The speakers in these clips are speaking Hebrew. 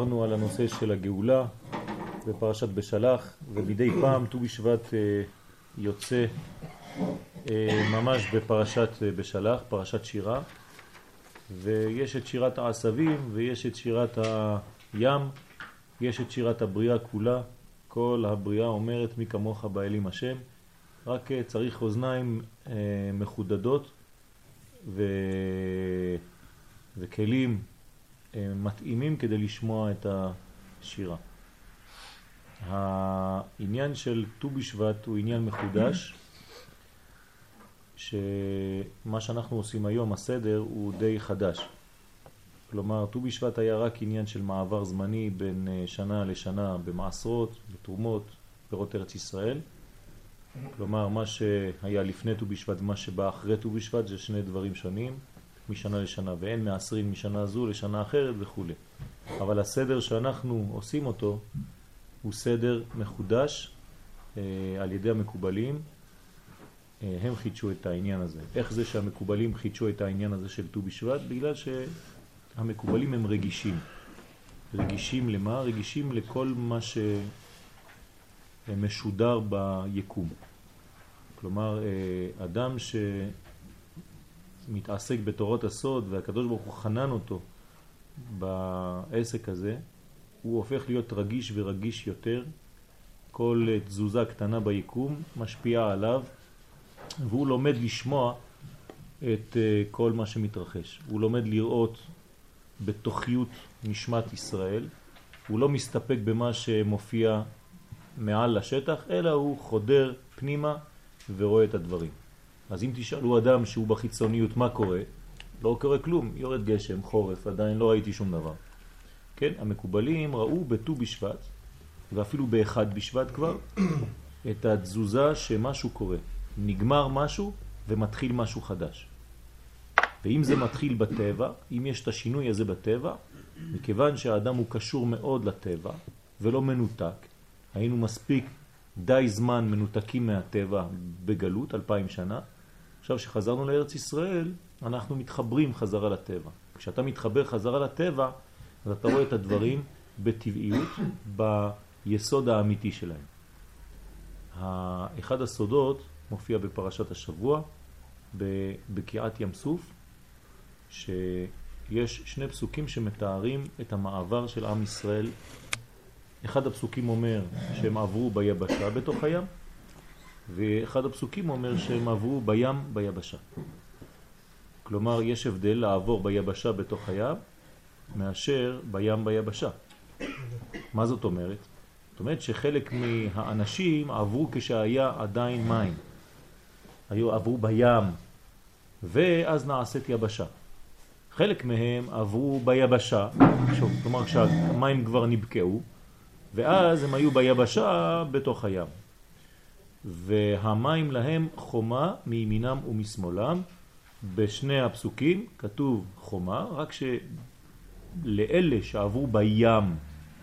דיברנו על הנושא של הגאולה בפרשת בשלח, ומדי פעם ט"ו בשבט אה, יוצא אה, ממש בפרשת אה, בשלח, פרשת שירה, ויש את שירת העשבים ויש את שירת הים, יש את שירת הבריאה כולה, כל הבריאה אומרת מי כמוך באלים השם, רק צריך אוזניים מחודדות ו... וכלים מתאימים כדי לשמוע את השירה. העניין של ט"ו בשבט הוא עניין מחודש, שמה שאנחנו עושים היום, הסדר, הוא די חדש. כלומר, ט"ו בשבט היה רק עניין של מעבר זמני בין אה, שנה לשנה במעשרות, בתרומות, פירות ארץ ישראל. כלומר, מה שהיה לפני ט"ו בשבט ומה שבא אחרי ט"ו בשבט זה שני דברים שונים. משנה לשנה, ואין מעשרים משנה זו לשנה אחרת וכו'. אבל הסדר שאנחנו עושים אותו הוא סדר מחודש אה, על ידי המקובלים. אה, הם חידשו את העניין הזה. איך זה שהמקובלים חידשו את העניין הזה של ט"ו בשבט? בגלל שהמקובלים הם רגישים. רגישים למה? רגישים לכל מה שמשודר ביקום. כלומר, אה, אדם ש... מתעסק בתורות הסוד והקדוש ברוך הוא חנן אותו בעסק הזה, הוא הופך להיות רגיש ורגיש יותר. כל תזוזה קטנה ביקום משפיעה עליו והוא לומד לשמוע את אה, כל מה שמתרחש. הוא לומד לראות בתוכיות נשמת ישראל. הוא לא מסתפק במה שמופיע מעל לשטח, אלא הוא חודר פנימה ורואה את הדברים. אז אם תשאלו אדם שהוא בחיצוניות מה קורה, לא קורה כלום, יורד גשם, חורף, עדיין לא ראיתי שום דבר. כן, המקובלים ראו בט"ו בשבט, ואפילו באחד בשבט כבר, את התזוזה שמשהו קורה. נגמר משהו ומתחיל משהו חדש. ואם זה מתחיל בטבע, אם יש את השינוי הזה בטבע, מכיוון שהאדם הוא קשור מאוד לטבע ולא מנותק, היינו מספיק די זמן מנותקים מהטבע בגלות, אלפיים שנה, עכשיו שחזרנו לארץ ישראל, אנחנו מתחברים חזרה לטבע. כשאתה מתחבר חזרה לטבע, אז אתה רואה את הדברים בטבעיות, ביסוד האמיתי שלהם. אחד הסודות מופיע בפרשת השבוע, בבקיעת ים סוף, שיש שני פסוקים שמתארים את המעבר של עם ישראל. אחד הפסוקים אומר שהם עברו ביבשה בתוך הים, ואחד הפסוקים אומר שהם עברו בים ביבשה. כלומר, יש הבדל לעבור ביבשה בתוך הים מאשר בים ביבשה. מה זאת אומרת? זאת אומרת שחלק מהאנשים עברו כשהיה עדיין מים. היו עברו בים, ואז נעשית יבשה. חלק מהם עברו ביבשה, כלומר כשהמים כבר נבקעו, ואז הם היו ביבשה בתוך הים. והמים להם חומה מימינם ומשמאלם. בשני הפסוקים כתוב חומה, רק שלאלה שעברו בים,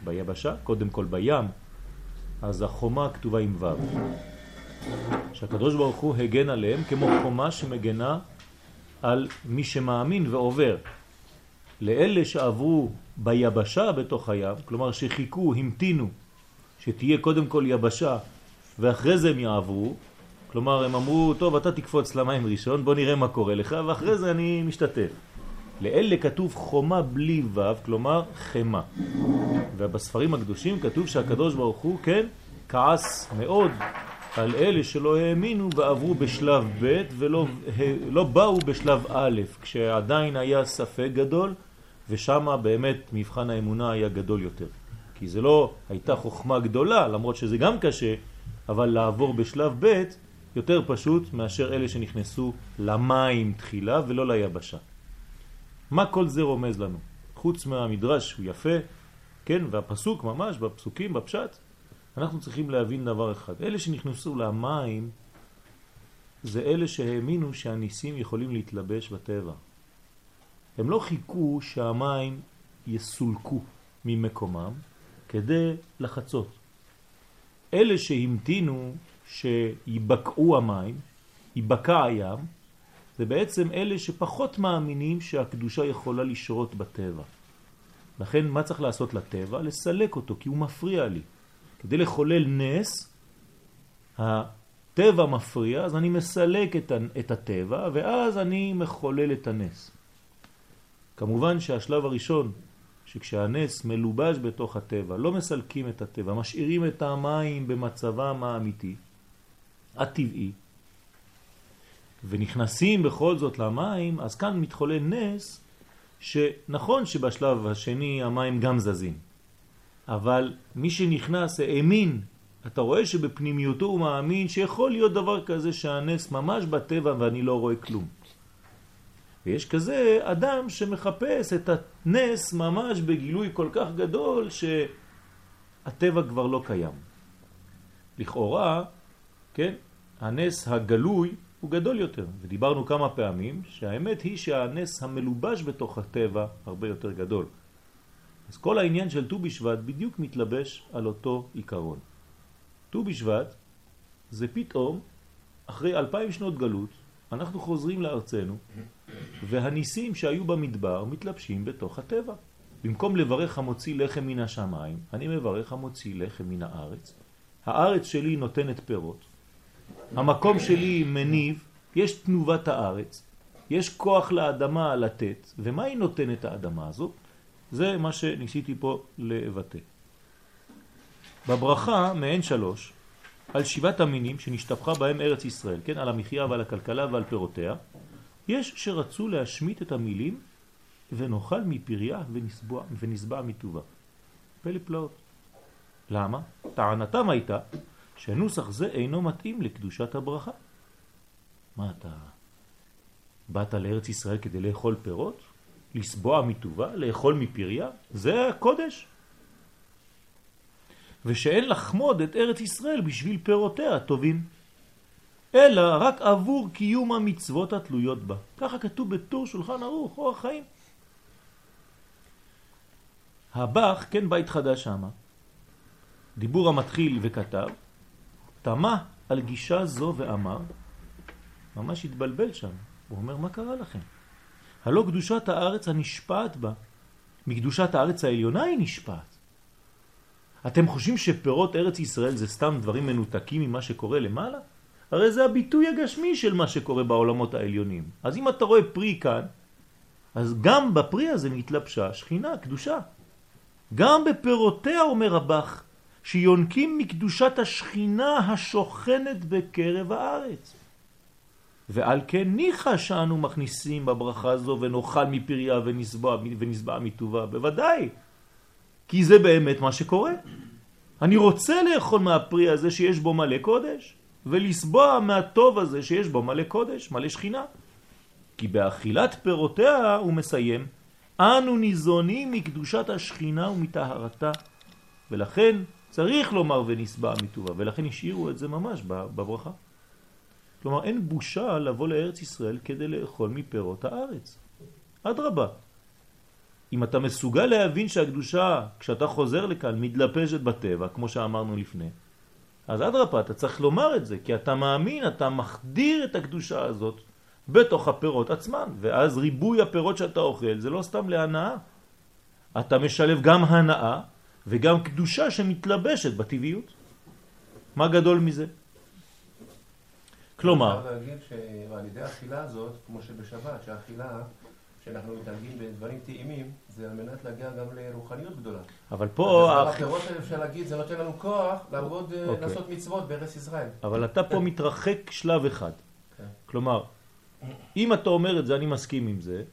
ביבשה, קודם כל בים, אז החומה כתובה עם ו'. שהקדוש ברוך הוא הגן עליהם כמו חומה שמגנה על מי שמאמין ועובר. לאלה שעברו ביבשה בתוך הים, כלומר שחיכו, המתינו, שתהיה קודם כל יבשה ואחרי זה הם יעברו, כלומר הם אמרו, טוב אתה תקפוץ למים ראשון, בוא נראה מה קורה לך, ואחרי זה אני משתתף. לאלה כתוב חומה בלי ו', כלומר חמה. ובספרים הקדושים כתוב שהקדוש ברוך הוא, כן, כעס מאוד על אלה שלא האמינו ועברו בשלב ב' ולא לא באו בשלב א', כשעדיין היה ספק גדול, ושם באמת מבחן האמונה היה גדול יותר. כי זה לא הייתה חוכמה גדולה, למרות שזה גם קשה, אבל לעבור בשלב ב' יותר פשוט מאשר אלה שנכנסו למים תחילה ולא ליבשה. מה כל זה רומז לנו? חוץ מהמדרש הוא יפה, כן, והפסוק ממש, בפסוקים, בפשט, אנחנו צריכים להבין דבר אחד. אלה שנכנסו למים זה אלה שהאמינו שהניסים יכולים להתלבש בטבע. הם לא חיכו שהמים יסולקו ממקומם כדי לחצות. אלה שהמתינו שיבקעו המים, יבקע הים, זה בעצם אלה שפחות מאמינים שהקדושה יכולה לשרות בטבע. לכן מה צריך לעשות לטבע? לסלק אותו, כי הוא מפריע לי. כדי לחולל נס, הטבע מפריע, אז אני מסלק את הטבע, ואז אני מחולל את הנס. כמובן שהשלב הראשון, שכשהנס מלובש בתוך הטבע, לא מסלקים את הטבע, משאירים את המים במצבם האמיתי, הטבעי, ונכנסים בכל זאת למים, אז כאן מתחולל נס שנכון שבשלב השני המים גם זזים, אבל מי שנכנס האמין, אתה רואה שבפנימיותו הוא מאמין שיכול להיות דבר כזה שהנס ממש בטבע ואני לא רואה כלום. ויש כזה אדם שמחפש את הנס ממש בגילוי כל כך גדול שהטבע כבר לא קיים. לכאורה, כן, הנס הגלוי הוא גדול יותר, ודיברנו כמה פעמים שהאמת היא שהנס המלובש בתוך הטבע הרבה יותר גדול. אז כל העניין של ט"ו בשבט בדיוק מתלבש על אותו עיקרון. ט"ו בשבט זה פתאום, אחרי אלפיים שנות גלות, אנחנו חוזרים לארצנו, והניסים שהיו במדבר מתלבשים בתוך הטבע. במקום לברך המוציא לחם מן השמיים, אני מברך המוציא לחם מן הארץ. הארץ שלי נותנת פירות, המקום שלי מניב, יש תנובת הארץ, יש כוח לאדמה לתת, ומה היא נותנת האדמה הזאת? זה מה שניסיתי פה לבטא. בברכה מעין שלוש, על שבעת המינים שנשתפכה בהם ארץ ישראל, כן, על המחיה ועל הכלכלה ועל פירותיה, יש שרצו להשמיט את המילים ונאכל מפריה ונסבע, ונסבע מטובה. פלא פלאות. למה? טענתם הייתה שנוסח זה אינו מתאים לקדושת הברכה. מה אתה... באת לארץ ישראל כדי לאכול פירות? לסבוע מטובה? לאכול מפריה? זה הקודש. ושאין לחמוד את ארץ ישראל בשביל פירותיה הטובים, אלא רק עבור קיום המצוות התלויות בה. ככה כתוב בתור שולחן ערוך, אורח חיים. הבח, כן בית חדש שמה, דיבור המתחיל וכתב, תמה על גישה זו ואמר, ממש התבלבל שם, הוא אומר, מה קרה לכם? הלא קדושת הארץ הנשפעת בה, מקדושת הארץ העליונה היא נשפעת. אתם חושבים שפירות ארץ ישראל זה סתם דברים מנותקים ממה שקורה למעלה? הרי זה הביטוי הגשמי של מה שקורה בעולמות העליונים. אז אם אתה רואה פרי כאן, אז גם בפרי הזה מתלבשה שכינה, קדושה. גם בפירותיה, אומר הבח, שיונקים מקדושת השכינה השוכנת בקרב הארץ. ועל כן ניחא שאנו מכניסים בברכה זו ונאכל מפריה ונסבע, ונסבע מטובה, בוודאי, כי זה באמת מה שקורה. אני רוצה לאכול מהפרי הזה שיש בו מלא קודש, ולסבוע מהטוב הזה שיש בו מלא קודש, מלא שכינה. כי באכילת פירותיה, הוא מסיים, אנו ניזונים מקדושת השכינה ומטהרתה, ולכן צריך לומר ונסבע מטובה, ולכן השאירו את זה ממש בברכה. כלומר, אין בושה לבוא לארץ ישראל כדי לאכול מפירות הארץ. אדרבה. אם אתה מסוגל להבין שהקדושה, כשאתה חוזר לכאן, מתלפשת בטבע, כמו שאמרנו לפני, אז אדרבה, אתה צריך לומר את זה, כי אתה מאמין, אתה מחדיר את הקדושה הזאת בתוך הפירות עצמן, ואז ריבוי הפירות שאתה אוכל זה לא סתם להנאה. אתה משלב גם הנאה וגם קדושה שמתלבשת בטבעיות. מה גדול מזה? כלומר... אני להגיד שעל ידי האכילה הזאת, כמו שבשבת, שהאכילה, שאנחנו מתנהגים בדברים טעימים, זה על מנת להגיע גם לרוחניות גדולה. אבל פה... הפירות אפשר להגיד, זה נותן לנו כוח לעבוד, אה, אוקיי. לעשות מצוות בארץ ישראל. אבל אתה פה מתרחק שלב אחד. כן. כלומר, אם אתה אומר את זה, אני מסכים עם זה,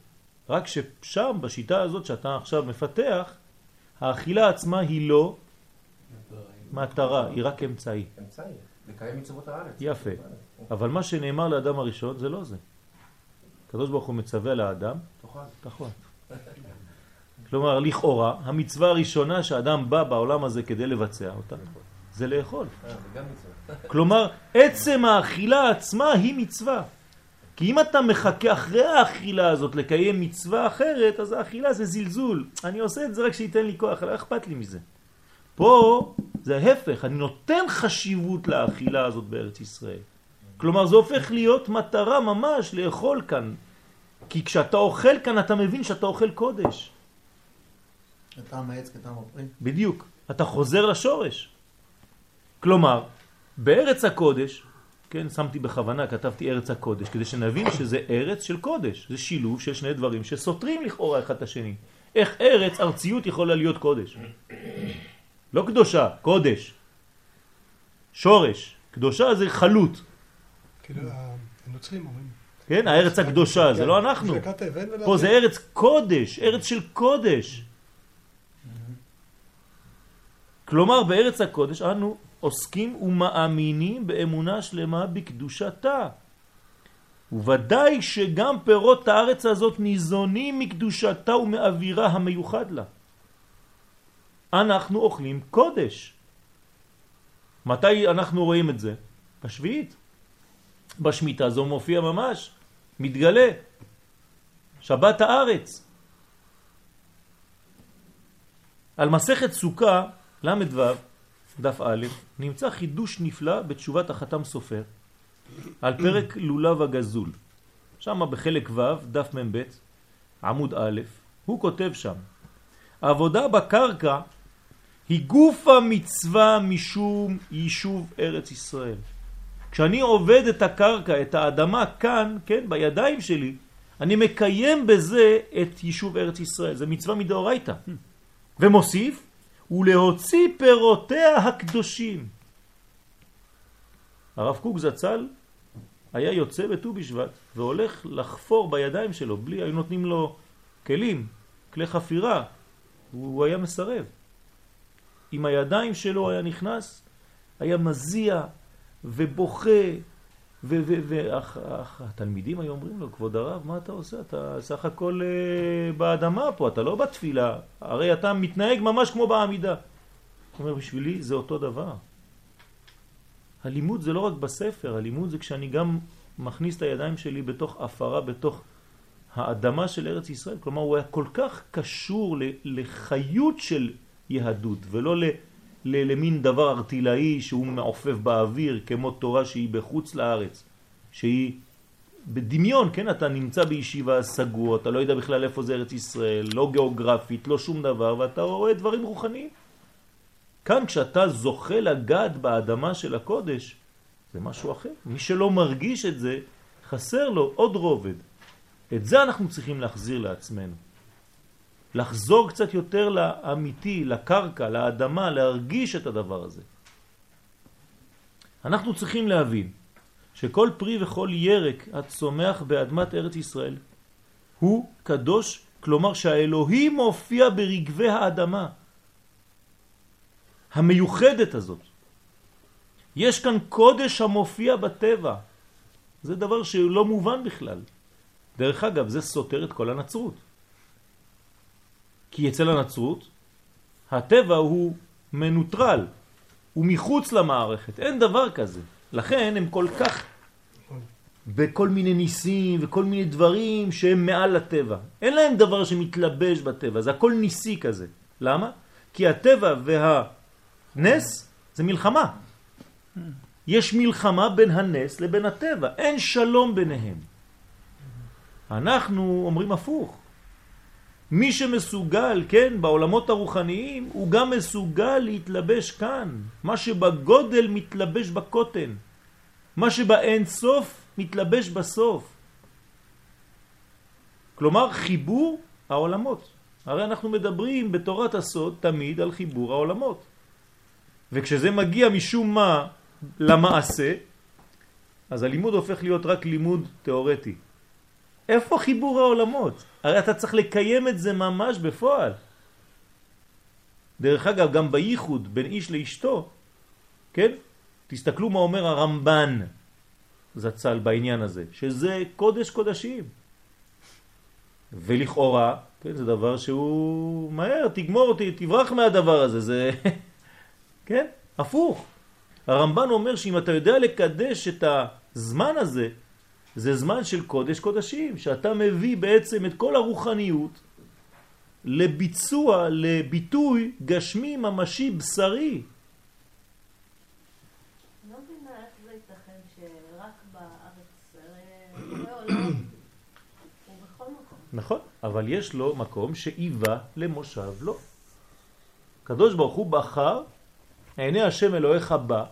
רק ששם, בשיטה הזאת שאתה עכשיו מפתח, האכילה עצמה היא לא מטרה, היא רק אמצעי. אמצעי, לקיים מצוות הארץ. יפה. אבל מה שנאמר לאדם הראשון זה לא זה. הקדוש ברוך הוא מצווה לאדם, תאכל. כלומר, לכאורה, המצווה הראשונה שאדם בא בעולם הזה כדי לבצע אותה, זה לאכול. אה, כלומר, עצם האכילה עצמה היא מצווה. כי אם אתה מחכה אחרי האכילה הזאת לקיים מצווה אחרת, אז האכילה זה זלזול. אני עושה את זה רק שייתן לי כוח, לא אכפת לי מזה. פה זה ההפך, אני נותן חשיבות לאכילה הזאת בארץ ישראל. כלומר זה הופך להיות מטרה ממש לאכול כאן. כי כשאתה אוכל כאן אתה מבין שאתה אוכל קודש. כטעם העץ, כטעם הפרי. בדיוק. אתה חוזר לשורש. כלומר, בארץ הקודש, כן, שמתי בכוונה, כתבתי ארץ הקודש, כדי שנבין שזה ארץ של קודש. זה שילוב של שני דברים שסותרים לכאורה אחד את השני. איך ארץ, ארציות יכולה להיות קודש? לא קדושה, קודש. שורש. קדושה זה חלות. כאילו, הנוצרים אומרים. כן, הארץ הקדושה, זה לא אנחנו. פה זה ארץ קודש, ארץ של קודש. כלומר, בארץ הקודש אנו עוסקים ומאמינים באמונה שלמה בקדושתה. וודאי שגם פירות הארץ הזאת ניזונים מקדושתה ומאווירה המיוחד לה. אנחנו אוכלים קודש. מתי אנחנו רואים את זה? בשביעית. בשמיטה זו מופיע ממש, מתגלה. שבת הארץ. על מסכת סוכה, ל"ו, דף א', נמצא חידוש נפלא בתשובת החתם סופר על פרק לולב הגזול. שם בחלק ו', דף מ"ב, עמוד א', הוא כותב שם, העבודה בקרקע היא גוף המצווה משום יישוב ארץ ישראל. כשאני עובד את הקרקע, את האדמה כאן, כן, בידיים שלי, אני מקיים בזה את יישוב ארץ ישראל. זה מצווה מדאורייתא. ומוסיף, ולהוציא פירותיה הקדושים. הרב קוק זצ"ל היה יוצא בט"ו בשבט והולך לחפור בידיים שלו, בלי, היו נותנים לו כלים, כלי חפירה, הוא היה מסרב. עם הידיים שלו היה נכנס, היה מזיע ובוכה, והתלמידים היו אומרים לו, כבוד הרב, מה אתה עושה? אתה סך הכל אה, באדמה פה, אתה לא בתפילה, הרי אתה מתנהג ממש כמו בעמידה. הוא אומר, בשבילי זה אותו דבר. הלימוד זה לא רק בספר, הלימוד זה כשאני גם מכניס את הידיים שלי בתוך אפרה, בתוך האדמה של ארץ ישראל. כלומר, הוא היה כל כך קשור לחיות של יהדות, ולא למין דבר ארטילאי שהוא מעופף באוויר, כמו תורה שהיא בחוץ לארץ, שהיא בדמיון, כן? אתה נמצא בישיבה סגור, אתה לא יודע בכלל איפה זה ארץ ישראל, לא גיאוגרפית, לא שום דבר, ואתה רואה דברים רוחניים. כאן כשאתה זוכה לגעת באדמה של הקודש, זה משהו אחר. מי שלא מרגיש את זה, חסר לו עוד רובד. את זה אנחנו צריכים להחזיר לעצמנו. לחזור קצת יותר לאמיתי, לקרקע, לאדמה, להרגיש את הדבר הזה. אנחנו צריכים להבין שכל פרי וכל ירק הצומח באדמת ארץ ישראל הוא קדוש, כלומר שהאלוהים מופיע ברגבי האדמה המיוחדת הזאת. יש כאן קודש המופיע בטבע. זה דבר שלא מובן בכלל. דרך אגב, זה סותר את כל הנצרות. כי אצל הנצרות הטבע הוא מנוטרל, הוא מחוץ למערכת, אין דבר כזה. לכן הם כל כך בכל מיני ניסים וכל מיני דברים שהם מעל הטבע. אין להם דבר שמתלבש בטבע, זה הכל ניסי כזה. למה? כי הטבע והנס זה מלחמה. יש מלחמה בין הנס לבין הטבע, אין שלום ביניהם. אנחנו אומרים הפוך. מי שמסוגל, כן, בעולמות הרוחניים, הוא גם מסוגל להתלבש כאן. מה שבגודל מתלבש בקוטן. מה שבאין סוף מתלבש בסוף. כלומר, חיבור העולמות. הרי אנחנו מדברים בתורת הסוד תמיד על חיבור העולמות. וכשזה מגיע משום מה למעשה, אז הלימוד הופך להיות רק לימוד תיאורטי. איפה חיבור העולמות? הרי אתה צריך לקיים את זה ממש בפועל. דרך אגב, גם בייחוד בין איש לאשתו, כן? תסתכלו מה אומר הרמב"ן זצ"ל בעניין הזה, שזה קודש קודשים. ולכאורה, כן, זה דבר שהוא מהר, תגמור אותי, תברח מהדבר הזה, זה, כן, הפוך. הרמב"ן אומר שאם אתה יודע לקדש את הזמן הזה, זה זמן של קודש קודשים, שאתה מביא בעצם את כל הרוחניות לביצוע, לביטוי גשמי, ממשי, בשרי. לא. נכון, אבל יש לו מקום שאיבה למושב לא. הקדוש ברוך הוא בחר, עיני השם אלוהיך בא,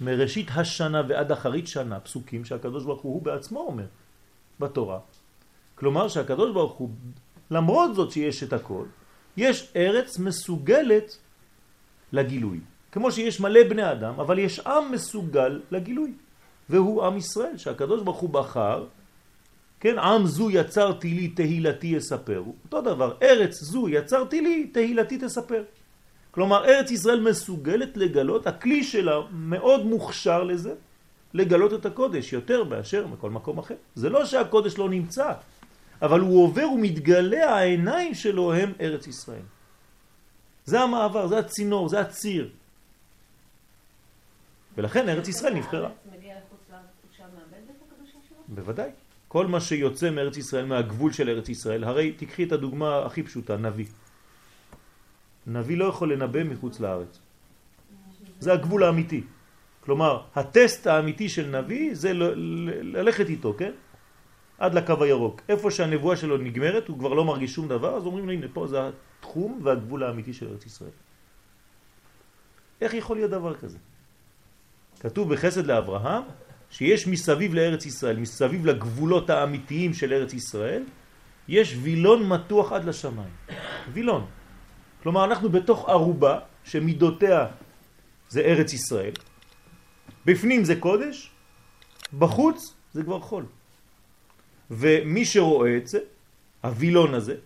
מראשית השנה ועד אחרית שנה, פסוקים שהקדוש ברוך הוא בעצמו אומר בתורה. כלומר שהקדוש ברוך הוא, למרות זאת שיש את הכל, יש ארץ מסוגלת לגילוי. כמו שיש מלא בני אדם, אבל יש עם מסוגל לגילוי. והוא עם ישראל, שהקדוש ברוך הוא בחר, כן, עם זו יצרתי לי תהילתי יספר. אותו דבר, ארץ זו יצרתי לי תהילתי תספר. כלומר, ארץ ישראל מסוגלת לגלות, הכלי שלה מאוד מוכשר לזה, לגלות את הקודש יותר באשר מכל מקום אחר. זה לא שהקודש לא נמצא, אבל הוא עובר ומתגלה, העיניים שלו הם ארץ ישראל. זה המעבר, זה הצינור, זה הציר. ולכן ארץ ישראל נבחרה. בוודאי. כל מה שיוצא מארץ ישראל, מהגבול של ארץ ישראל, הרי תקחי את הדוגמה הכי פשוטה, נביא. נביא לא יכול לנבא מחוץ לארץ. זה הגבול האמיתי. כלומר, הטסט האמיתי של נביא זה ללכת איתו, כן? עד לקו הירוק. איפה שהנבואה שלו נגמרת, הוא כבר לא מרגיש שום דבר, אז אומרים לו, הנה, פה זה התחום והגבול האמיתי של ארץ ישראל. איך יכול להיות דבר כזה? כתוב בחסד לאברהם, שיש מסביב לארץ ישראל, מסביב לגבולות האמיתיים של ארץ ישראל, יש וילון מתוח עד לשמיים. וילון. כלומר, אנחנו בתוך ערובה שמידותיה זה ארץ ישראל. בפנים זה קודש, בחוץ זה כבר חול. ומי שרואה את זה, הווילון הזה,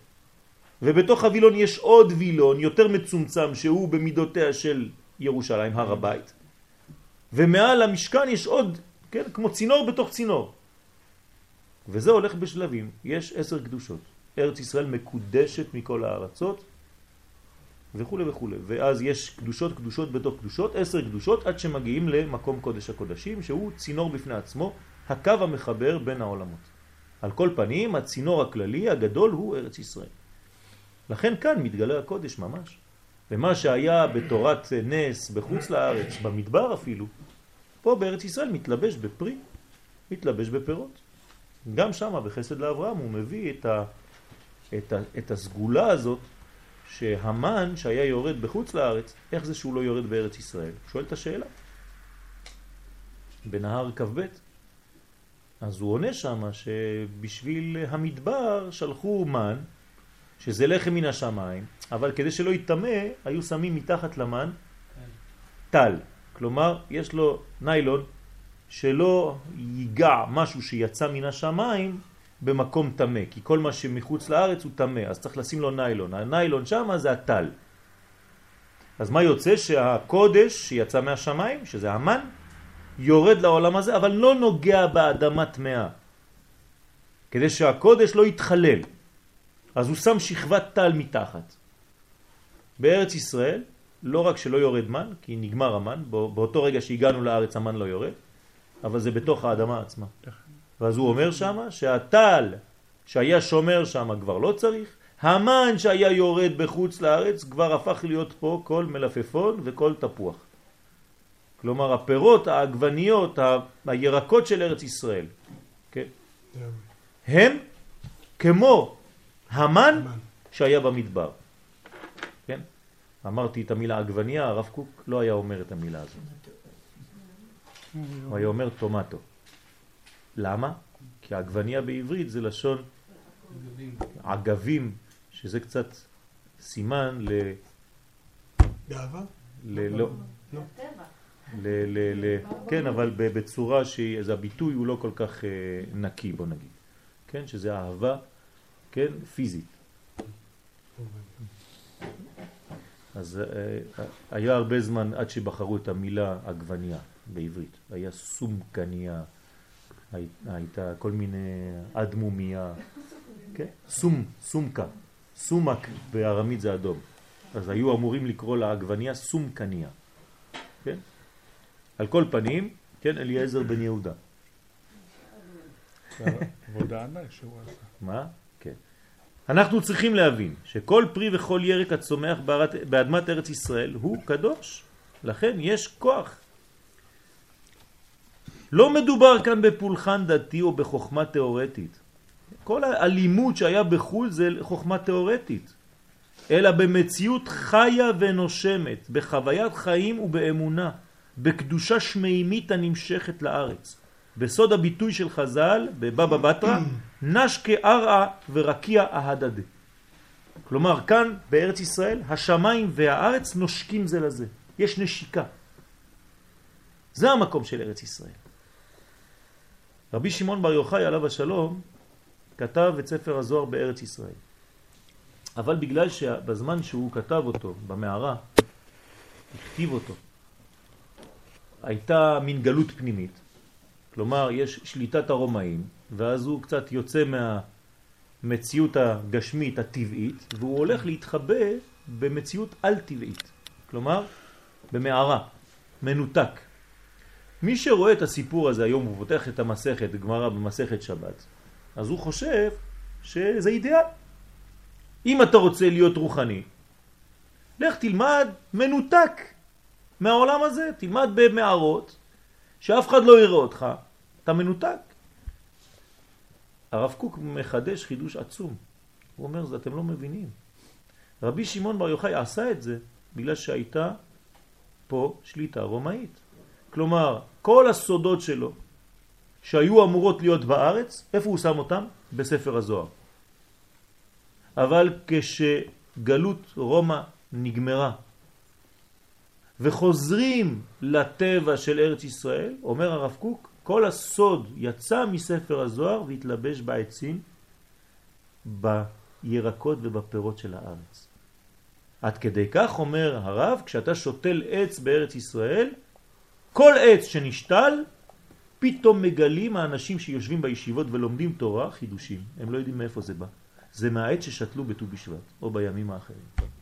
ובתוך הווילון יש עוד וילון יותר מצומצם שהוא במידותיה של ירושלים, הר הבית, ומעל המשכן יש עוד, כן, כמו צינור בתוך צינור. וזה הולך בשלבים, יש עשר קדושות. ארץ ישראל מקודשת מכל הארצות וכו' וכו'. ואז יש קדושות קדושות בתוך קדושות, עשר קדושות, עד שמגיעים למקום קודש הקודשים, שהוא צינור בפני עצמו, הקו המחבר בין העולמות. על כל פנים, הצינור הכללי הגדול הוא ארץ ישראל. לכן כאן מתגלה הקודש ממש. ומה שהיה בתורת נס בחוץ לארץ, במדבר אפילו, פה בארץ ישראל מתלבש בפרי, מתלבש בפירות. גם שם בחסד לאברהם הוא מביא את, ה, את, ה, את הסגולה הזאת שהמן שהיה יורד בחוץ לארץ, איך זה שהוא לא יורד בארץ ישראל? שואל את השאלה. בנהר כ"ב. אז הוא עונה שם שבשביל המדבר שלחו מן, שזה לחם מן השמיים, אבל כדי שלא יתאמה, היו שמים מתחת למן טל. כלומר, יש לו ניילון שלא ייגע משהו שיצא מן השמיים במקום תמה, כי כל מה שמחוץ לארץ הוא תמה, אז צריך לשים לו ניילון. הניילון שם זה הטל. אז מה יוצא? שהקודש שיצא מהשמיים, שזה המן, יורד לעולם הזה, אבל לא נוגע באדמה טמאה. כדי שהקודש לא יתחלל. אז הוא שם שכבת טל מתחת. בארץ ישראל, לא רק שלא יורד מן, כי נגמר המן, באותו רגע שהגענו לארץ המן לא יורד, אבל זה בתוך האדמה עצמה. ואז הוא אומר שם שהטל שהיה שומר שם כבר לא צריך, המן שהיה יורד בחוץ לארץ כבר הפך להיות פה כל מלפפון וכל תפוח. כלומר הפירות, העגבניות, הירקות של ארץ ישראל, כן? הם כמו המן שהיה במדבר. כן? אמרתי את המילה עגבניה, הרב קוק לא היה אומר את המילה הזאת. הוא היה אומר טומטו. למה? כי העגבניה בעברית זה לשון עגבים, שזה קצת סימן ל... גאווה? לא. לא. ל, ל, ל, כן, אבל בצורה שהביטוי הוא לא כל כך אה, נקי, בוא נגיד. כן, שזה אהבה, כן, פיזית. אז אה, היה הרבה זמן עד שבחרו את המילה עגבניה בעברית. היה סומקניה, הייתה כל מיני אדמומיה, כן? סום, סומקה. סומק בארמית זה אדום. אז היו אמורים לקרוא לעגבניה סומקניה. כן? על כל פנים, כן, אליעזר בן יהודה. עבודה ענק שהוא עשה. מה? כן. אנחנו צריכים להבין שכל פרי וכל ירק הצומח באדמת ארץ ישראל הוא קדוש. לכן יש כוח. לא מדובר כאן בפולחן דתי או בחוכמה תיאורטית. כל הלימוד שהיה בחו"ל זה חוכמה תיאורטית. אלא במציאות חיה ונושמת, בחוויית חיים ובאמונה, בקדושה שמימית הנמשכת לארץ. בסוד הביטוי של חז"ל, בבבא בתרא, נש כארעה ורקיע אהדדה. כלומר, כאן בארץ ישראל, השמיים והארץ נושקים זה לזה. יש נשיקה. זה המקום של ארץ ישראל. רבי שמעון בר יוחאי עליו השלום כתב את ספר הזוהר בארץ ישראל. אבל בגלל שבזמן שהוא כתב אותו במערה, הכתיב אותו, הייתה מין גלות פנימית, כלומר יש שליטת הרומאים, ואז הוא קצת יוצא מהמציאות הגשמית הטבעית, והוא הולך להתחבא במציאות על-טבעית, כלומר במערה, מנותק. מי שרואה את הסיפור הזה היום, הוא פותח את המסכת, גמרא במסכת שבת, אז הוא חושב שזה אידיאל. אם אתה רוצה להיות רוחני, לך תלמד מנותק מהעולם הזה, תלמד במערות, שאף אחד לא יראה אותך, אתה מנותק. הרב קוק מחדש חידוש עצום. הוא אומר, זה אתם לא מבינים. רבי שמעון בר יוחאי עשה את זה בגלל שהייתה פה שליטה רומאית. כלומר, כל הסודות שלו שהיו אמורות להיות בארץ, איפה הוא שם אותם? בספר הזוהר. אבל כשגלות רומא נגמרה וחוזרים לטבע של ארץ ישראל, אומר הרב קוק, כל הסוד יצא מספר הזוהר והתלבש בעצים, בירקות ובפירות של הארץ. עד כדי כך אומר הרב, כשאתה שותל עץ בארץ ישראל, כל עץ שנשתל, פתאום מגלים האנשים שיושבים בישיבות ולומדים תורה חידושים. הם לא יודעים מאיפה זה בא. זה מהעץ ששתלו בט"ו בשבט, או בימים האחרים.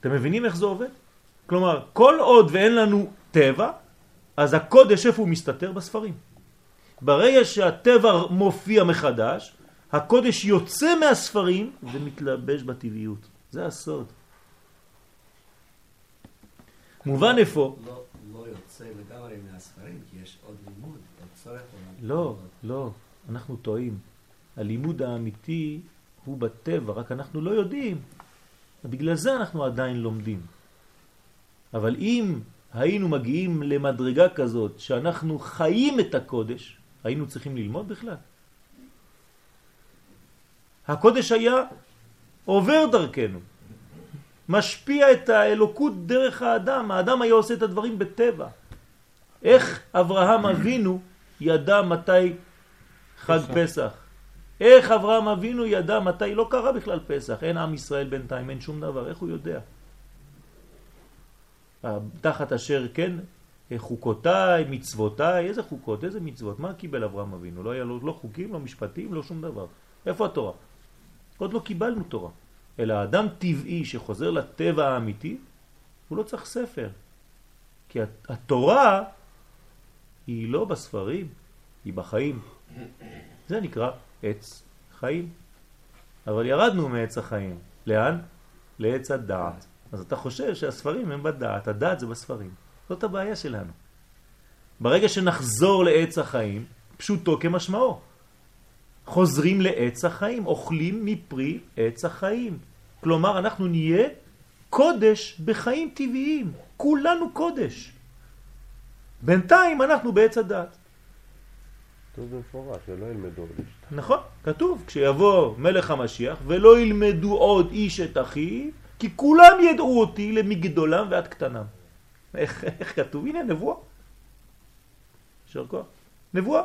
אתם מבינים איך זה עובד? כלומר, כל עוד ואין לנו טבע, אז הקודש איפה הוא מסתתר? בספרים. ברגע שהטבע מופיע מחדש, הקודש יוצא מהספרים ומתלבש בטבעיות. זה הסוד. מובן איפה? לא, לא יוצא לגמרי מהספרים, כי יש עוד לימוד, עוד צורך. לא, לא, אנחנו טועים. הלימוד האמיתי הוא בטבע, רק אנחנו לא יודעים. בגלל זה אנחנו עדיין לומדים. אבל אם היינו מגיעים למדרגה כזאת שאנחנו חיים את הקודש, היינו צריכים ללמוד בכלל. הקודש היה עובר דרכנו, משפיע את האלוקות דרך האדם, האדם היה עושה את הדברים בטבע. איך אברהם אבינו ידע מתי חג פסח? איך אברהם אבינו ידע מתי לא קרה בכלל פסח? אין עם ישראל בינתיים, אין שום דבר, איך הוא יודע? תחת אשר כן, חוקותיי, מצוותיי, איזה חוקות, איזה מצוות, מה קיבל אברהם אבינו? לא היה לו לא חוקים, לא משפטים, לא שום דבר. איפה התורה? עוד לא קיבלנו תורה. אלא אדם טבעי שחוזר לטבע האמיתי, הוא לא צריך ספר. כי התורה היא לא בספרים, היא בחיים. זה נקרא עץ חיים. אבל ירדנו מעץ החיים. לאן? לעץ הדעת. אז אתה חושב שהספרים הם בדעת, הדעת זה בספרים. זאת הבעיה שלנו. ברגע שנחזור לעץ החיים, פשוטו כמשמעו. חוזרים לעץ החיים, אוכלים מפרי עץ החיים. כלומר, אנחנו נהיה קודש בחיים טבעיים. כולנו קודש. בינתיים אנחנו בעץ הדת. כתוב במפורש, ולא ילמדו עוד איש. נכון, כתוב, כשיבוא מלך המשיח, ולא ילמדו עוד איש את אחיו, כי כולם ידעו אותי למגדולם ועד קטנם. איך, איך כתוב? הנה נבואה. יישר כוח. נבואה.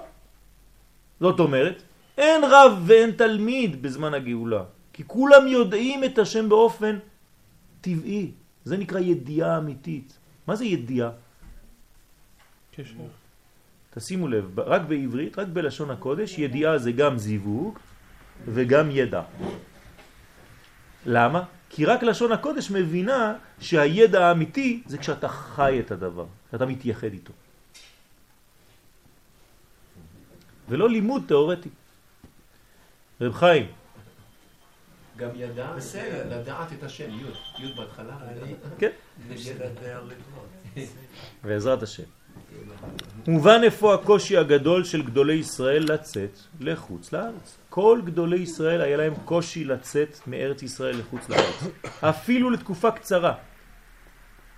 זאת אומרת, אין רב ואין תלמיד בזמן הגאולה, כי כולם יודעים את השם באופן טבעי. זה נקרא ידיעה אמיתית. מה זה ידיעה? קשר. תשימו לב, רק בעברית, רק בלשון הקודש, ידיעה זה גם זיווג וגם ידע. למה? כי רק לשון הקודש מבינה שהידע האמיתי זה כשאתה חי את הדבר, כשאתה מתייחד איתו. ולא לימוד תיאורטי. רב חיים. גם ידע, לדעת את השם, י', י' בהתחלה. כן. בעזרת השם. מובן איפה הקושי הגדול של גדולי ישראל לצאת לחוץ לארץ. כל גדולי ישראל היה להם קושי לצאת מארץ ישראל לחוץ לארץ, אפילו לתקופה קצרה.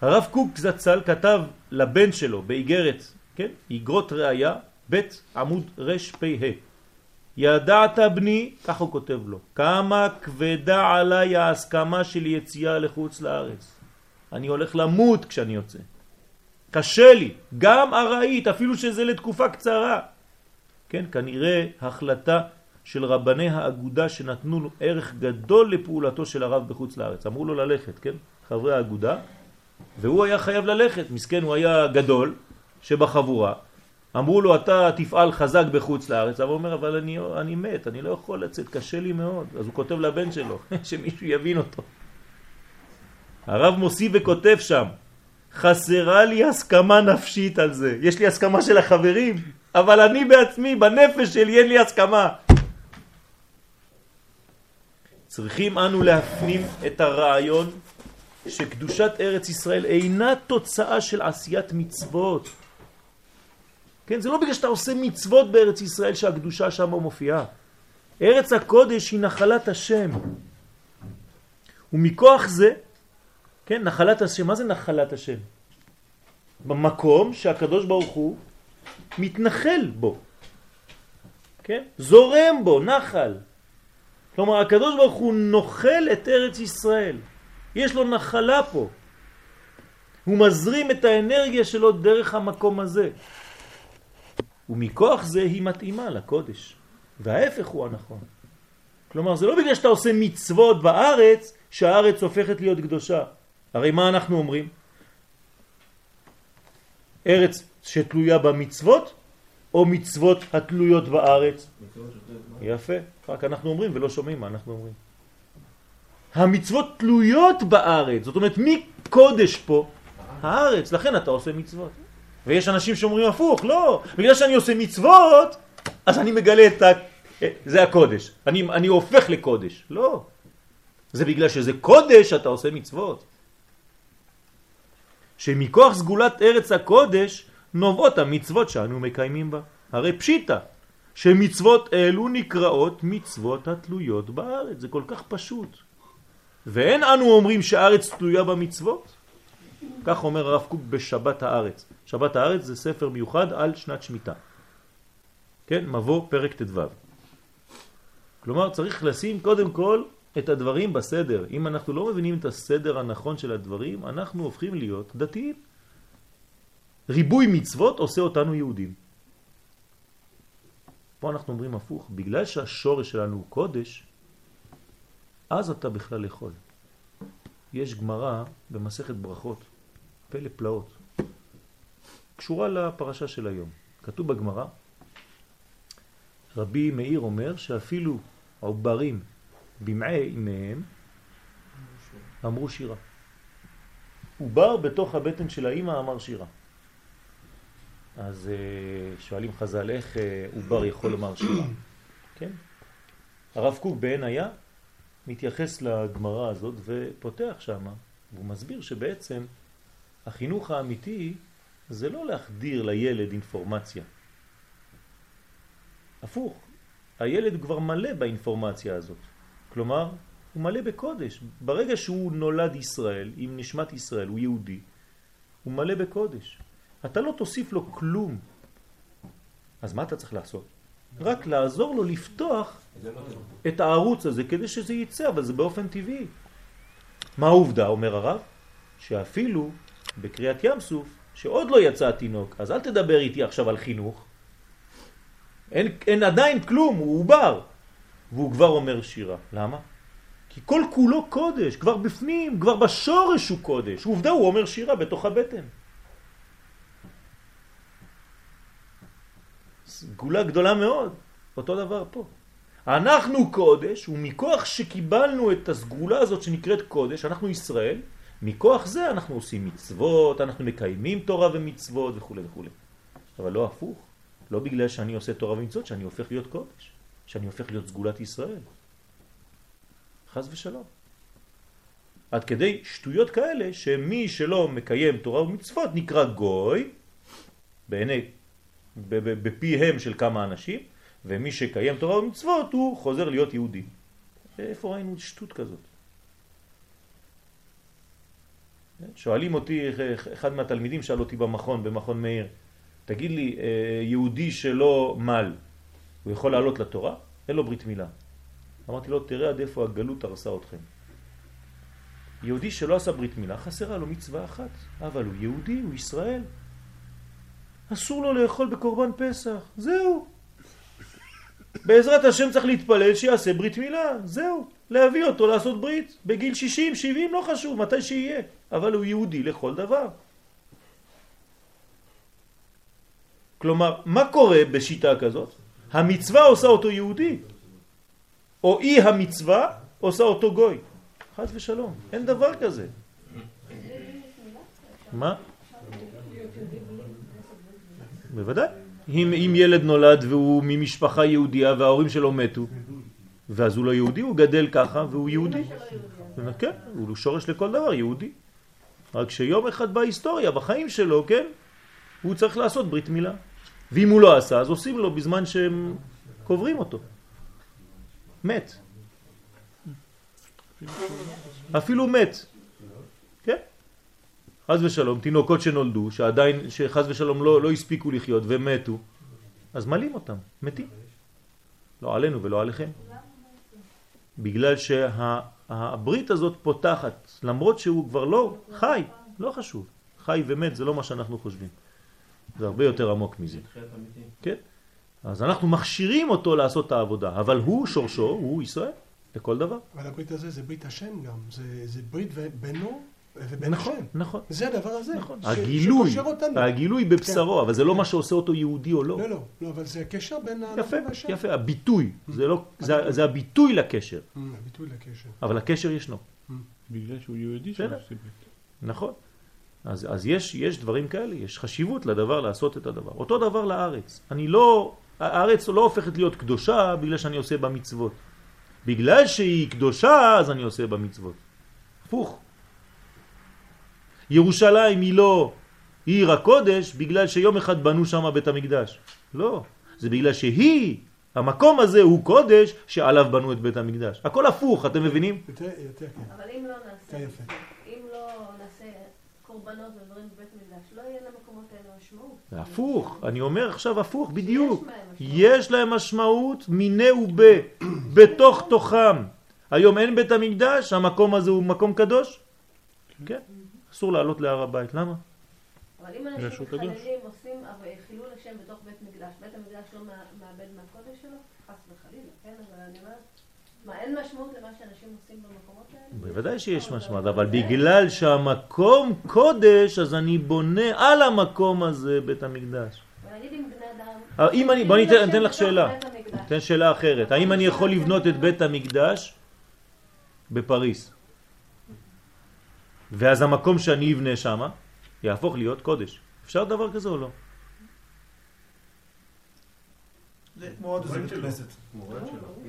הרב קוק זצ"ל כתב לבן שלו באיגרת, כן, איגרות ראיה, ב' עמוד רפ"ה ידעת בני, כך הוא כותב לו, כמה כבדה עליי ההסכמה של יציאה לחוץ לארץ. אני הולך למות כשאני יוצא. קשה לי, גם ארעית, אפילו שזה לתקופה קצרה. כן, כנראה החלטה של רבני האגודה שנתנו ערך גדול לפעולתו של הרב בחוץ לארץ. אמרו לו ללכת, כן, חברי האגודה, והוא היה חייב ללכת, מסכן, הוא היה גדול שבחבורה. אמרו לו, אתה תפעל חזק בחוץ לארץ, אבל הוא אומר, אבל אני, אני מת, אני לא יכול לצאת, קשה לי מאוד. אז הוא כותב לבן שלו, שמישהו יבין אותו. הרב מוסיף וכותב שם, חסרה לי הסכמה נפשית על זה. יש לי הסכמה של החברים, אבל אני בעצמי, בנפש שלי, אין לי הסכמה. צריכים אנו להפנים את הרעיון שקדושת ארץ ישראל אינה תוצאה של עשיית מצוות. כן, זה לא בגלל שאתה עושה מצוות בארץ ישראל שהקדושה שם מופיעה. ארץ הקודש היא נחלת השם. ומכוח זה, כן, נחלת השם, מה זה נחלת השם? במקום שהקדוש ברוך הוא מתנחל בו, כן? זורם בו, נחל. כלומר, הקדוש ברוך הוא נוחל את ארץ ישראל. יש לו נחלה פה. הוא מזרים את האנרגיה שלו דרך המקום הזה. ומכוח זה היא מתאימה לקודש. וההפך הוא הנכון. כלומר, זה לא בגלל שאתה עושה מצוות בארץ, שהארץ הופכת להיות קדושה. הרי מה אנחנו אומרים? ארץ שתלויה במצוות, או מצוות התלויות בארץ? יפה, רק אנחנו אומרים ולא שומעים מה אנחנו אומרים. המצוות תלויות בארץ, זאת אומרת מי קודש פה? הארץ, לכן אתה עושה מצוות. ויש אנשים שאומרים הפוך, לא, בגלל שאני עושה מצוות, אז אני מגלה את ה... זה הקודש, אני, אני הופך לקודש. לא, זה בגלל שזה קודש אתה עושה מצוות. שמכוח סגולת ארץ הקודש נובעות המצוות שאנו מקיימים בה. הרי פשיטה, שמצוות אלו נקראות מצוות התלויות בארץ. זה כל כך פשוט. ואין אנו אומרים שהארץ תלויה במצוות. כך אומר הרב קוק בשבת הארץ. שבת הארץ זה ספר מיוחד על שנת שמיטה. כן, מבוא פרק ט"ו. כלומר צריך לשים קודם כל את הדברים בסדר. אם אנחנו לא מבינים את הסדר הנכון של הדברים, אנחנו הופכים להיות דתיים. ריבוי מצוות עושה אותנו יהודים. פה אנחנו אומרים הפוך, בגלל שהשורש שלנו הוא קודש, אז אתה בכלל יכול. יש גמרא במסכת ברכות, פלא פלאות, קשורה לפרשה של היום. כתוב בגמרא, רבי מאיר אומר שאפילו עוברים במעי אימיהם אמרו שירה. עובר בתוך הבטן של האימא אמר שירה. אז אה, שואלים חז"ל איך אה, עובר יכול לומר שירה, כן? הרב קוק בעין היה מתייחס לגמרא הזאת ופותח שם, והוא מסביר שבעצם החינוך האמיתי זה לא להחדיר לילד אינפורמציה. הפוך, הילד כבר מלא באינפורמציה הזאת. כלומר, הוא מלא בקודש. ברגע שהוא נולד ישראל, עם נשמת ישראל, הוא יהודי, הוא מלא בקודש. אתה לא תוסיף לו כלום. אז מה אתה צריך לעשות? רק לעזור לו לפתוח את הערוץ הזה כדי שזה ייצא, אבל זה באופן טבעי. מה העובדה, אומר הרב? שאפילו בקריאת ים סוף, שעוד לא יצא התינוק, אז אל תדבר איתי עכשיו על חינוך. אין, אין עדיין כלום, הוא עובר. והוא כבר אומר שירה. למה? כי כל כולו קודש, כבר בפנים, כבר בשורש הוא קודש. עובדה, הוא אומר שירה בתוך הבטן. סגולה גדולה מאוד, אותו דבר פה. אנחנו קודש, ומכוח שקיבלנו את הסגולה הזאת שנקראת קודש, אנחנו ישראל, מכוח זה אנחנו עושים מצוות, אנחנו מקיימים תורה ומצוות וכו' וכו'. אבל לא הפוך, לא בגלל שאני עושה תורה ומצוות שאני הופך להיות קודש. שאני הופך להיות סגולת ישראל. חז ושלום. עד כדי שטויות כאלה שמי שלא מקיים תורה ומצוות נקרא גוי, בעיני, בפיהם של כמה אנשים, ומי שקיים תורה ומצוות הוא חוזר להיות יהודי. איפה ראינו שטות כזאת? שואלים אותי, אחד מהתלמידים שאל אותי במכון, במכון מאיר, תגיד לי, אה, יהודי שלא מל, הוא יכול לעלות לתורה? אין לו ברית מילה. אמרתי לו, תראה עד איפה הגלות הרסה אתכם. יהודי שלא עשה ברית מילה, חסרה לו מצווה אחת, אבל הוא יהודי, הוא ישראל. אסור לו לאכול בקורבן פסח, זהו. בעזרת השם צריך להתפלל שיעשה ברית מילה, זהו. להביא אותו לעשות ברית, בגיל 60, 70, לא חשוב, מתי שיהיה. אבל הוא יהודי לכל דבר. כלומר, מה קורה בשיטה כזאת? המצווה עושה אותו יהודי, או אי המצווה עושה אותו גוי. חס ושלום, אין דבר כזה. מה? בוודאי. אם, אם ילד נולד והוא ממשפחה יהודייה וההורים שלו מתו, ואז הוא לא יהודי, הוא גדל ככה והוא יהודי. כן, הוא שורש לכל דבר, יהודי. רק שיום אחד בהיסטוריה, בחיים שלו, כן, הוא צריך לעשות ברית מילה. ואם הוא לא עשה, אז עושים לו בזמן שהם קוברים אותו. מת. אפילו מת. כן? חז ושלום, תינוקות שנולדו, שעדיין, שחז ושלום לא, לא הספיקו לחיות ומתו, אז מלים אותם, מתים. לא עלינו ולא עליכם. בגלל שהברית הזאת פותחת, למרות שהוא כבר לא חי, לא חשוב. חי ומת זה לא מה שאנחנו חושבים. זה הרבה יותר עמוק מזה. כן? אז אנחנו מכשירים אותו לעשות את העבודה, אבל הוא שורשו, הוא ישראל, לכל דבר. אבל הברית הזה זה ברית השם גם, זה, זה ברית בינו ובין נכון, השם. נכון. זה הדבר הזה. נכון. ש- הגילוי. הגילוי בבשרו, אבל זה לא מה שעושה אותו יהודי או לא. לא, לא, לא, אבל זה הקשר בין יפה, האדם והשם. יפה, הביטוי, זה לא, זה- זה הביטוי לקשר, Mm, הביטוי לקשר. אבל הקשר ישנו. בגלל שהוא יהודי. שעושה ברית. נכון. אז, אז יש, יש דברים כאלה, יש חשיבות לדבר לעשות את הדבר. אותו דבר לארץ. אני לא, הארץ לא הופכת להיות קדושה בגלל שאני עושה בה מצוות. בגלל שהיא קדושה אז אני עושה בה מצוות. הפוך. ירושלים היא לא עיר הקודש בגלל שיום אחד בנו שם בית המקדש. לא. זה בגלל שהיא, המקום הזה הוא קודש שעליו בנו את בית המקדש. הכל הפוך, אתם מבינים? יותר, יותר, כן. אבל אם לא נעשה, כן. אם לא נעשה קורבנות ודברים בבית המקדש, לא יהיה למקומות האלה משמעות. זה הפוך, אני אומר עכשיו הפוך, בדיוק. יש להם משמעות. יש להם משמעות מיני ובה, בתוך תוכם. היום אין בית המקדש, המקום הזה הוא מקום קדוש? כן. אסור לעלות להר הבית, למה? אבל אם אנשים. מתחללים, עושים חילול השם בתוך בית מקדש, בית המקדש לא מא- מאבד מהקודש שלו? חס וחלילה, כן? אבל אני אומרת, מה, אין משמעות למה שאנשים עושים במקומות האלה? בוודאי שיש משמעות, אבל בגלל שהמקום קודש, אז אני בונה על המקום הזה בית המקדש. ונגיד אם בני אדם... אבל אם אני, בוא ניתן לך שאלה. ניתן שאלה אחרת. האם אני יכול לבנות את בית המקדש בפריס? ואז המקום שאני אבנה שם יהפוך להיות קודש. אפשר דבר כזה או לא? זה כמו עוד איזה בית כנסת.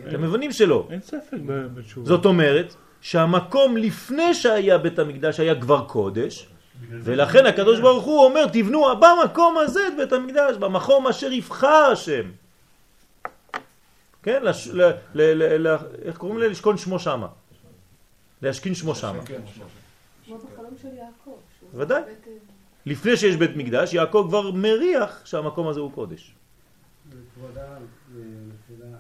אתם מבינים שלא. אין ספק בתשובה. זאת אומרת שהמקום לפני שהיה בית המקדש היה כבר קודש, ולכן הקדוש ברוך הוא אומר תבנו במקום הזה את בית המקדש, במקום אשר יבחר השם. כן? לש, ל, ל, ל, ל, איך קוראים לזה? לשכון שמו שמה. להשכין שמו שמה. כן, כמו בחלום של יעקב. ודאי. לפני שיש בית מקדש, יעקב כבר מריח שהמקום הזה הוא קודש. כבוד הרב, מבחינה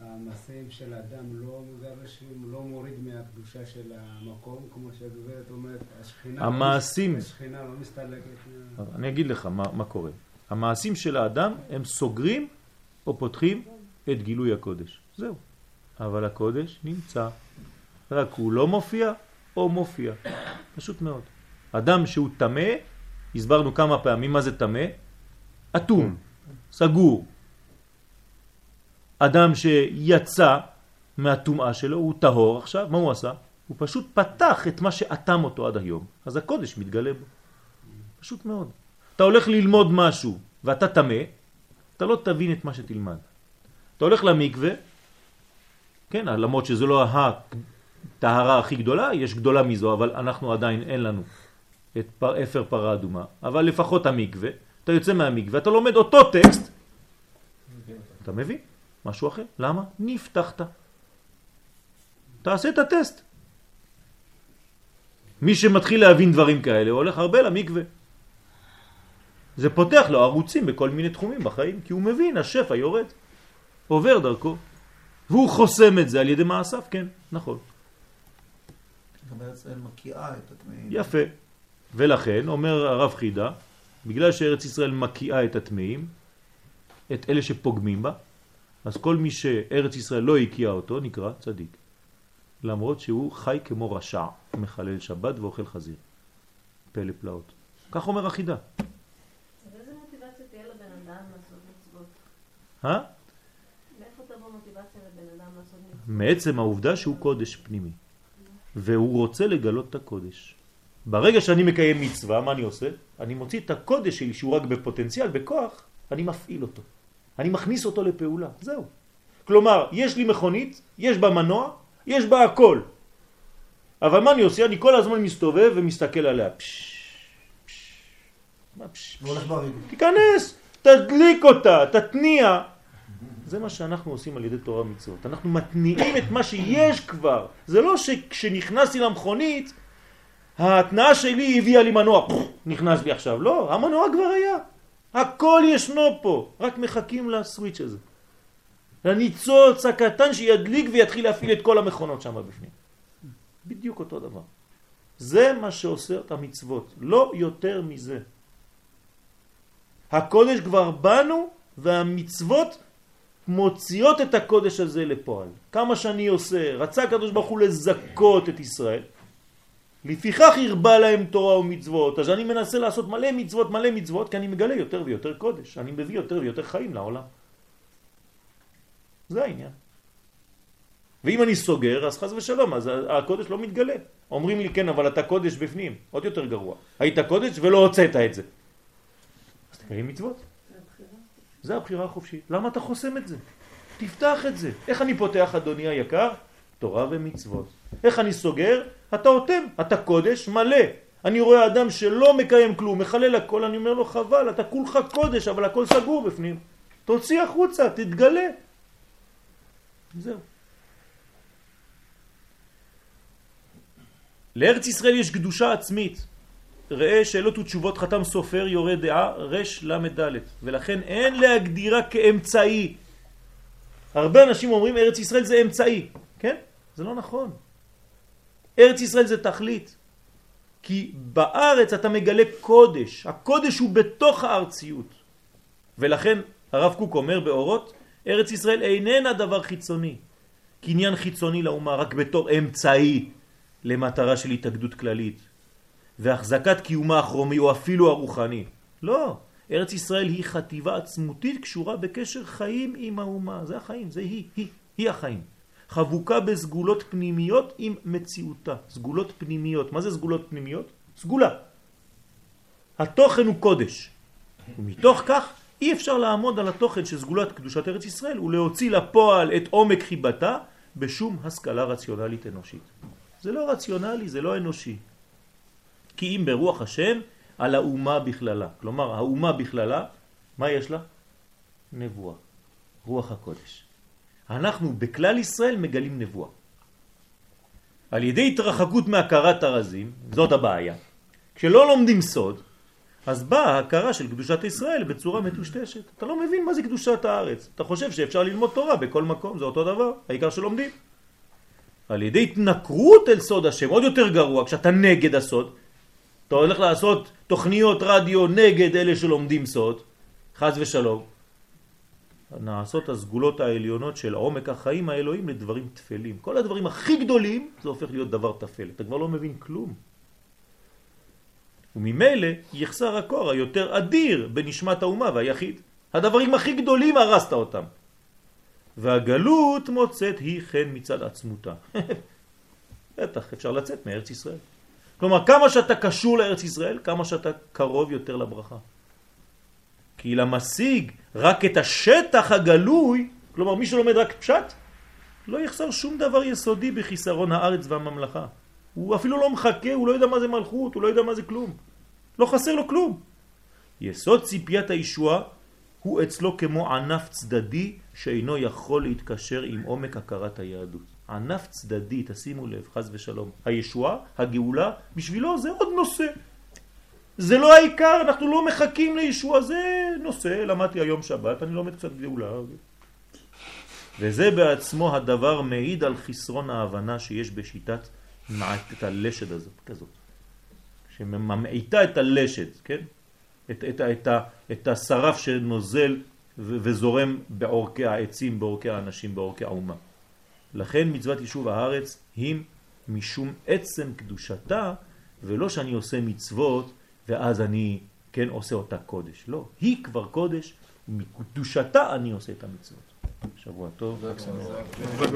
המעשים של האדם לא מגרשים, לא מוריד מהקדושה של המקום, כמו שהגברת אומרת, השכינה... המעשים. השכינה לא מסתלקת. אני אגיד לך מה, מה קורה. המעשים של האדם הם סוגרים או פותחים את גילוי הקודש. זהו. אבל הקודש נמצא. רק הוא לא מופיע או מופיע. פשוט מאוד. אדם שהוא תמה, הסברנו כמה פעמים מה זה תמה, אטום, סגור. אדם שיצא מהטומאה שלו, הוא טהור עכשיו, מה הוא עשה? הוא פשוט פתח את מה שאטם אותו עד היום. אז הקודש מתגלה בו. פשוט מאוד. אתה הולך ללמוד משהו ואתה תמה, אתה לא תבין את מה שתלמד. אתה הולך למקווה, כן, למרות שזו לא הטהרה הכי גדולה, יש גדולה מזו, אבל אנחנו עדיין אין לנו את פר, אפר פרה אדומה, אבל לפחות המקווה, אתה יוצא מהמקווה, אתה לומד אותו טקסט, אתה מבין? משהו אחר. למה? נפתחת. תעשה את הטסט. מי שמתחיל להבין דברים כאלה הולך הרבה למקווה. זה פותח לו ערוצים בכל מיני תחומים בחיים, כי הוא מבין, השפע יורד, עובר דרכו, והוא חוסם את זה על ידי מעשיו, כן, נכון. יפה. ולכן, אומר הרב חידה, בגלל שארץ ישראל מקיאה את הטמאים, את אלה שפוגמים בה, אז כל מי שארץ ישראל לא הקיאה אותו נקרא צדיק. למרות שהוא חי כמו רשע, מחלל שבת ואוכל חזיר. פלא פלאות. כך אומר החידה. אה? מאיפה תבוא מוטיבציה לבן אדם לעשות מצוות? מעצם העובדה שהוא קודש פנימי. והוא רוצה לגלות את הקודש. ברגע שאני מקיים מצווה, מה אני עושה? אני מוציא את הקודש שלי, שהוא רק בפוטנציאל, בכוח, אני מפעיל אותו. אני מכניס אותו לפעולה, זהו. כלומר, יש לי מכונית, יש בה מנוע, יש בה הכל. אבל מה אני עושה? אני כל הזמן מסתובב ומסתכל עליה. פש, פש, מה פש, פש? ברגל. תיכנס, תדליק אותה, תתניע. זה מה שאנחנו עושים על ידי תורה מצוות. אנחנו מתניעים את מה שיש כבר. זה לא שכשנכנסתי למכונית, ההתנאה שלי הביאה לי מנוע, נכנס לי עכשיו. לא, המנוע כבר היה. הכל ישנו פה, רק מחכים לסוויץ' הזה. לניצוץ הקטן שידליק ויתחיל להפעיל את כל המכונות שם בפנים. בדיוק אותו דבר. זה מה שעושה את המצוות, לא יותר מזה. הקודש כבר בנו והמצוות מוציאות את הקודש הזה לפועל. כמה שאני עושה, רצה הקדוש ברוך הוא לזכות את ישראל, לפיכך הרבה להם תורה ומצוות, אז אני מנסה לעשות מלא מצוות, מלא מצוות, כי אני מגלה יותר ויותר קודש, אני מביא יותר ויותר חיים לעולם. זה העניין. ואם אני סוגר, אז חז ושלום, אז הקודש לא מתגלה. אומרים לי, כן, אבל אתה קודש בפנים, עוד יותר גרוע. היית קודש ולא הוצאת את זה. אז תקיים מצוות. זה הבחירה החופשית. למה אתה חוסם את זה? תפתח את זה. איך אני פותח, אדוני היקר? תורה ומצוות. איך אני סוגר? אתה אוטם, אתה קודש מלא. אני רואה אדם שלא מקיים כלום, מחלל הכל, אני אומר לו חבל, אתה כולך קודש, אבל הכל סגור בפנים. תוציא החוצה, תתגלה. זהו. לארץ ישראל יש קדושה עצמית. ראה שאלות ותשובות חתם סופר יורה דעה רש למד ד' ולכן אין להגדירה כאמצעי. הרבה אנשים אומרים ארץ ישראל זה אמצעי, כן? זה לא נכון. ארץ ישראל זה תכלית. כי בארץ אתה מגלה קודש, הקודש הוא בתוך הארציות. ולכן הרב קוק אומר באורות, ארץ ישראל איננה דבר חיצוני, קניין חיצוני לאומה רק בתור אמצעי למטרה של התאגדות כללית והחזקת קיומה החרומי או אפילו הרוחני. לא, ארץ ישראל היא חטיבה עצמותית קשורה בקשר חיים עם האומה, זה החיים, זה היא, היא, היא החיים. חבוקה בסגולות פנימיות עם מציאותה, סגולות פנימיות. מה זה סגולות פנימיות? סגולה. התוכן הוא קודש. ומתוך כך אי אפשר לעמוד על התוכן של סגולת קדושת ארץ ישראל ולהוציא לפועל את עומק חיבתה בשום השכלה רציונלית אנושית. זה לא רציונלי, זה לא אנושי. כי אם ברוח השם על האומה בכללה. כלומר, האומה בכללה, מה יש לה? נבואה, רוח הקודש. אנחנו בכלל ישראל מגלים נבואה. על ידי התרחקות מהכרת הרזים, זאת הבעיה. כשלא לומדים סוד, אז באה ההכרה של קדושת ישראל בצורה מטושטשת. אתה לא מבין מה זה קדושת הארץ. אתה חושב שאפשר ללמוד תורה בכל מקום, זה אותו דבר, העיקר שלומדים. על ידי התנכרות אל סוד השם, עוד יותר גרוע, כשאתה נגד הסוד, אתה הולך לעשות תוכניות רדיו נגד אלה שלומדים סוד, חז ושלום. נעשות הסגולות העליונות של עומק החיים האלוהים לדברים תפלים. כל הדברים הכי גדולים זה הופך להיות דבר תפל. אתה כבר לא מבין כלום. וממילא יחסר הקור היותר אדיר בנשמת האומה והיחיד. הדברים הכי גדולים הרסת אותם. והגלות מוצאת היא חן מצד עצמותה. בטח, אפשר לצאת מארץ ישראל. כלומר, כמה שאתה קשור לארץ ישראל, כמה שאתה קרוב יותר לברכה. כי למשיג רק את השטח הגלוי, כלומר מי שלומד רק פשט, לא יחסר שום דבר יסודי בחיסרון הארץ והממלכה. הוא אפילו לא מחכה, הוא לא יודע מה זה מלכות, הוא לא יודע מה זה כלום. לא חסר לו כלום. יסוד ציפיית הישועה הוא אצלו כמו ענף צדדי שאינו יכול להתקשר עם עומק הכרת היהדות. ענף צדדי, תשימו לב, חז ושלום. הישועה, הגאולה, בשבילו זה עוד נושא. זה לא העיקר, אנחנו לא מחכים לישוע, זה נושא, למדתי היום שבת, אני לומד קצת גאולה. וזה בעצמו הדבר מעיד על חסרון ההבנה שיש בשיטת מעט הלשד הזאת, כזאת, שממעיטה את הלשד, כן? את, את, את, את, את השרף שנוזל וזורם בעורקי העצים, בעורקי האנשים, בעורקי האומה. לכן מצוות יישוב הארץ היא משום עצם קדושתה, ולא שאני עושה מצוות ואז אני כן עושה אותה קודש. לא, היא כבר קודש, מקדושתה אני עושה את המצוות. שבוע טוב, חג